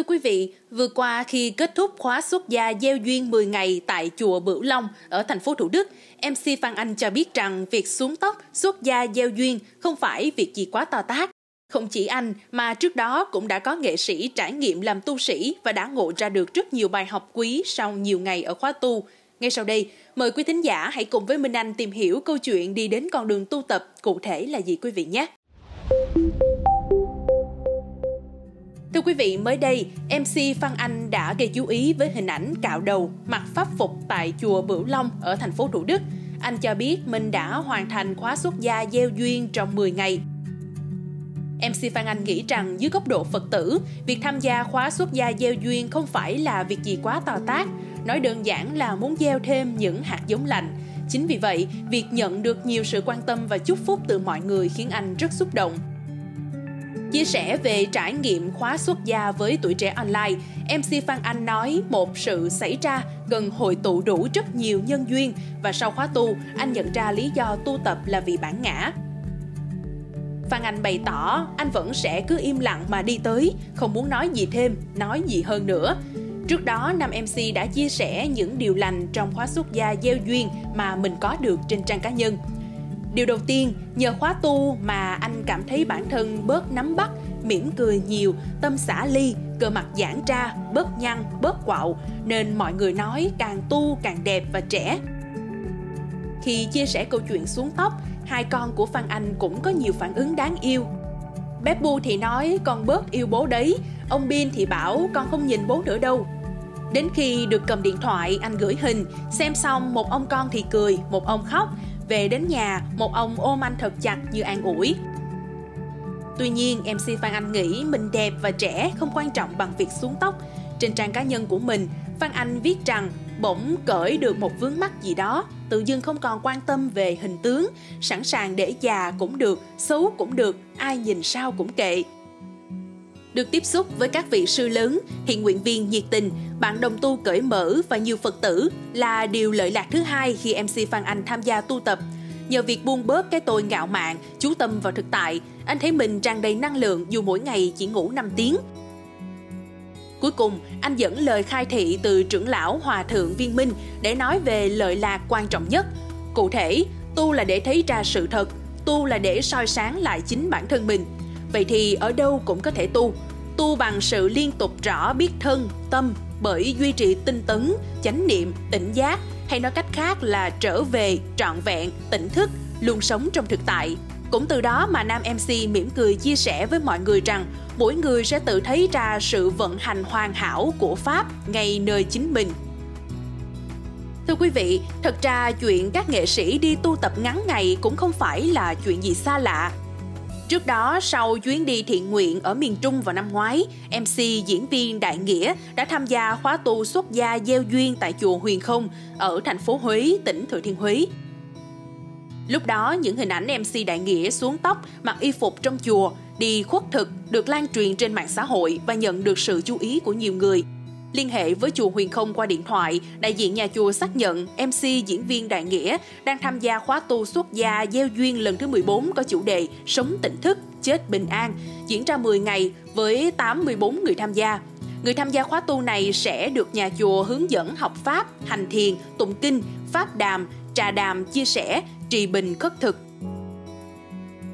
Thưa quý vị, vừa qua khi kết thúc khóa xuất gia gieo duyên 10 ngày tại chùa Bửu Long ở thành phố Thủ Đức, MC Phan Anh cho biết rằng việc xuống tóc xuất gia gieo duyên không phải việc gì quá to tát. Không chỉ anh mà trước đó cũng đã có nghệ sĩ trải nghiệm làm tu sĩ và đã ngộ ra được rất nhiều bài học quý sau nhiều ngày ở khóa tu. Ngay sau đây, mời quý thính giả hãy cùng với Minh Anh tìm hiểu câu chuyện đi đến con đường tu tập cụ thể là gì quý vị nhé. Thưa quý vị, mới đây, MC Phan Anh đã gây chú ý với hình ảnh cạo đầu, mặc pháp phục tại chùa Bửu Long ở thành phố Thủ Đức. Anh cho biết mình đã hoàn thành khóa xuất gia gieo duyên trong 10 ngày. MC Phan Anh nghĩ rằng dưới góc độ Phật tử, việc tham gia khóa xuất gia gieo duyên không phải là việc gì quá to tát, nói đơn giản là muốn gieo thêm những hạt giống lành. Chính vì vậy, việc nhận được nhiều sự quan tâm và chúc phúc từ mọi người khiến anh rất xúc động. Chia sẻ về trải nghiệm khóa xuất gia với tuổi trẻ online, MC Phan Anh nói một sự xảy ra gần hội tụ đủ rất nhiều nhân duyên và sau khóa tu, anh nhận ra lý do tu tập là vì bản ngã. Phan Anh bày tỏ anh vẫn sẽ cứ im lặng mà đi tới, không muốn nói gì thêm, nói gì hơn nữa. Trước đó, nam MC đã chia sẻ những điều lành trong khóa xuất gia gieo duyên mà mình có được trên trang cá nhân. Điều đầu tiên, nhờ khóa tu mà anh cảm thấy bản thân bớt nắm bắt, mỉm cười nhiều, tâm xả ly, cơ mặt giãn ra, bớt nhăn, bớt quạo, nên mọi người nói càng tu càng đẹp và trẻ. Khi chia sẻ câu chuyện xuống tóc, hai con của Phan Anh cũng có nhiều phản ứng đáng yêu. Bé Bu thì nói con bớt yêu bố đấy, ông Bin thì bảo con không nhìn bố nữa đâu. Đến khi được cầm điện thoại, anh gửi hình, xem xong một ông con thì cười, một ông khóc, về đến nhà, một ông ôm anh thật chặt như an ủi. Tuy nhiên, MC Phan Anh nghĩ mình đẹp và trẻ không quan trọng bằng việc xuống tóc. Trên trang cá nhân của mình, Phan Anh viết rằng bỗng cởi được một vướng mắc gì đó, tự dưng không còn quan tâm về hình tướng, sẵn sàng để già cũng được, xấu cũng được, ai nhìn sao cũng kệ. Được tiếp xúc với các vị sư lớn, hiện nguyện viên nhiệt tình, bạn đồng tu cởi mở và nhiều Phật tử là điều lợi lạc thứ hai khi MC Phan Anh tham gia tu tập. Nhờ việc buông bớt cái tôi ngạo mạn, chú tâm vào thực tại, anh thấy mình tràn đầy năng lượng dù mỗi ngày chỉ ngủ 5 tiếng. Cuối cùng, anh dẫn lời khai thị từ trưởng lão Hòa Thượng Viên Minh để nói về lợi lạc quan trọng nhất. Cụ thể, tu là để thấy ra sự thật, tu là để soi sáng lại chính bản thân mình – Vậy thì ở đâu cũng có thể tu. Tu bằng sự liên tục rõ biết thân, tâm bởi duy trì tinh tấn, chánh niệm, tỉnh giác hay nói cách khác là trở về trọn vẹn, tỉnh thức, luôn sống trong thực tại. Cũng từ đó mà nam MC mỉm cười chia sẻ với mọi người rằng mỗi người sẽ tự thấy ra sự vận hành hoàn hảo của Pháp ngay nơi chính mình. Thưa quý vị, thật ra chuyện các nghệ sĩ đi tu tập ngắn ngày cũng không phải là chuyện gì xa lạ Trước đó, sau chuyến đi thiện nguyện ở miền Trung vào năm ngoái, MC diễn viên Đại Nghĩa đã tham gia khóa tu xuất gia gieo duyên tại chùa Huyền Không ở thành phố Huế, tỉnh Thừa Thiên Huế. Lúc đó, những hình ảnh MC Đại Nghĩa xuống tóc, mặc y phục trong chùa, đi khuất thực được lan truyền trên mạng xã hội và nhận được sự chú ý của nhiều người – Liên hệ với chùa Huyền Không qua điện thoại, đại diện nhà chùa xác nhận MC diễn viên Đại Nghĩa đang tham gia khóa tu xuất gia gieo duyên lần thứ 14 có chủ đề Sống tỉnh thức, chết bình an, diễn ra 10 ngày với 84 người tham gia. Người tham gia khóa tu này sẽ được nhà chùa hướng dẫn học pháp, hành thiền, tụng kinh, pháp đàm, trà đàm, chia sẻ, trì bình khất thực,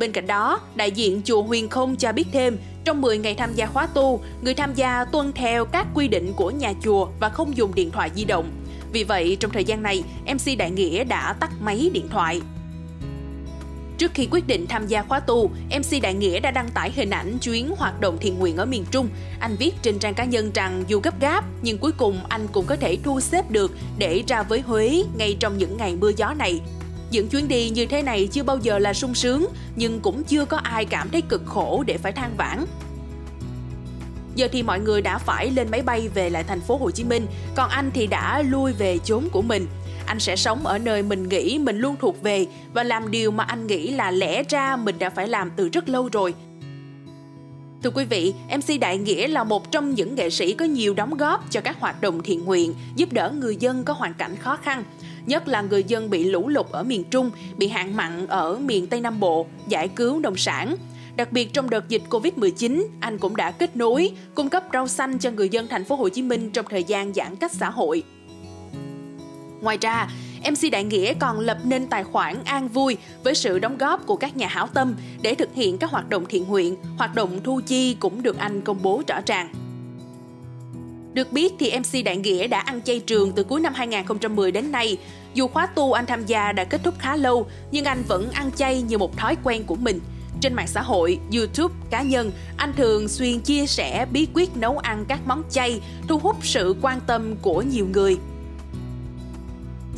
Bên cạnh đó, đại diện chùa Huyền Không cho biết thêm, trong 10 ngày tham gia khóa tu, người tham gia tuân theo các quy định của nhà chùa và không dùng điện thoại di động. Vì vậy, trong thời gian này, MC Đại Nghĩa đã tắt máy điện thoại. Trước khi quyết định tham gia khóa tu, MC Đại Nghĩa đã đăng tải hình ảnh chuyến hoạt động thiện nguyện ở miền Trung. Anh viết trên trang cá nhân rằng dù gấp gáp, nhưng cuối cùng anh cũng có thể thu xếp được để ra với Huế ngay trong những ngày mưa gió này. Những chuyến đi như thế này chưa bao giờ là sung sướng, nhưng cũng chưa có ai cảm thấy cực khổ để phải than vãn. Giờ thì mọi người đã phải lên máy bay về lại thành phố Hồ Chí Minh, còn anh thì đã lui về chốn của mình. Anh sẽ sống ở nơi mình nghĩ mình luôn thuộc về và làm điều mà anh nghĩ là lẽ ra mình đã phải làm từ rất lâu rồi. Thưa quý vị, MC Đại Nghĩa là một trong những nghệ sĩ có nhiều đóng góp cho các hoạt động thiện nguyện, giúp đỡ người dân có hoàn cảnh khó khăn nhất là người dân bị lũ lụt ở miền Trung, bị hạn mặn ở miền Tây Nam Bộ, giải cứu nông sản. Đặc biệt trong đợt dịch Covid-19, anh cũng đã kết nối, cung cấp rau xanh cho người dân thành phố Hồ Chí Minh trong thời gian giãn cách xã hội. Ngoài ra, MC Đại Nghĩa còn lập nên tài khoản An Vui với sự đóng góp của các nhà hảo tâm để thực hiện các hoạt động thiện nguyện, hoạt động thu chi cũng được anh công bố rõ ràng. Được biết thì MC Đại Nghĩa đã ăn chay trường từ cuối năm 2010 đến nay. Dù khóa tu anh tham gia đã kết thúc khá lâu, nhưng anh vẫn ăn chay như một thói quen của mình. Trên mạng xã hội, YouTube, cá nhân, anh thường xuyên chia sẻ bí quyết nấu ăn các món chay, thu hút sự quan tâm của nhiều người.